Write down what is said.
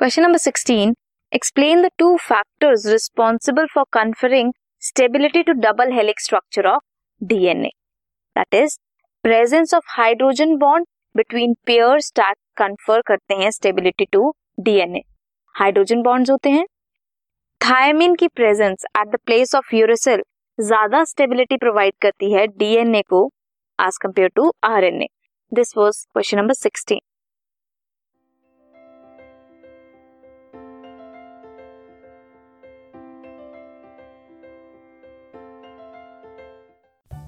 Question number 16 explain the two factors responsible for conferring stability to double helix structure of DNA that is presence of hydrogen bond between pair stack confer करते हैं stability to DNA hydrogen bonds होते हैं। Thymine की presence at the place of uracil ज़्यादा stability provide करती है DNA को as compare to R N A this was question number sixteen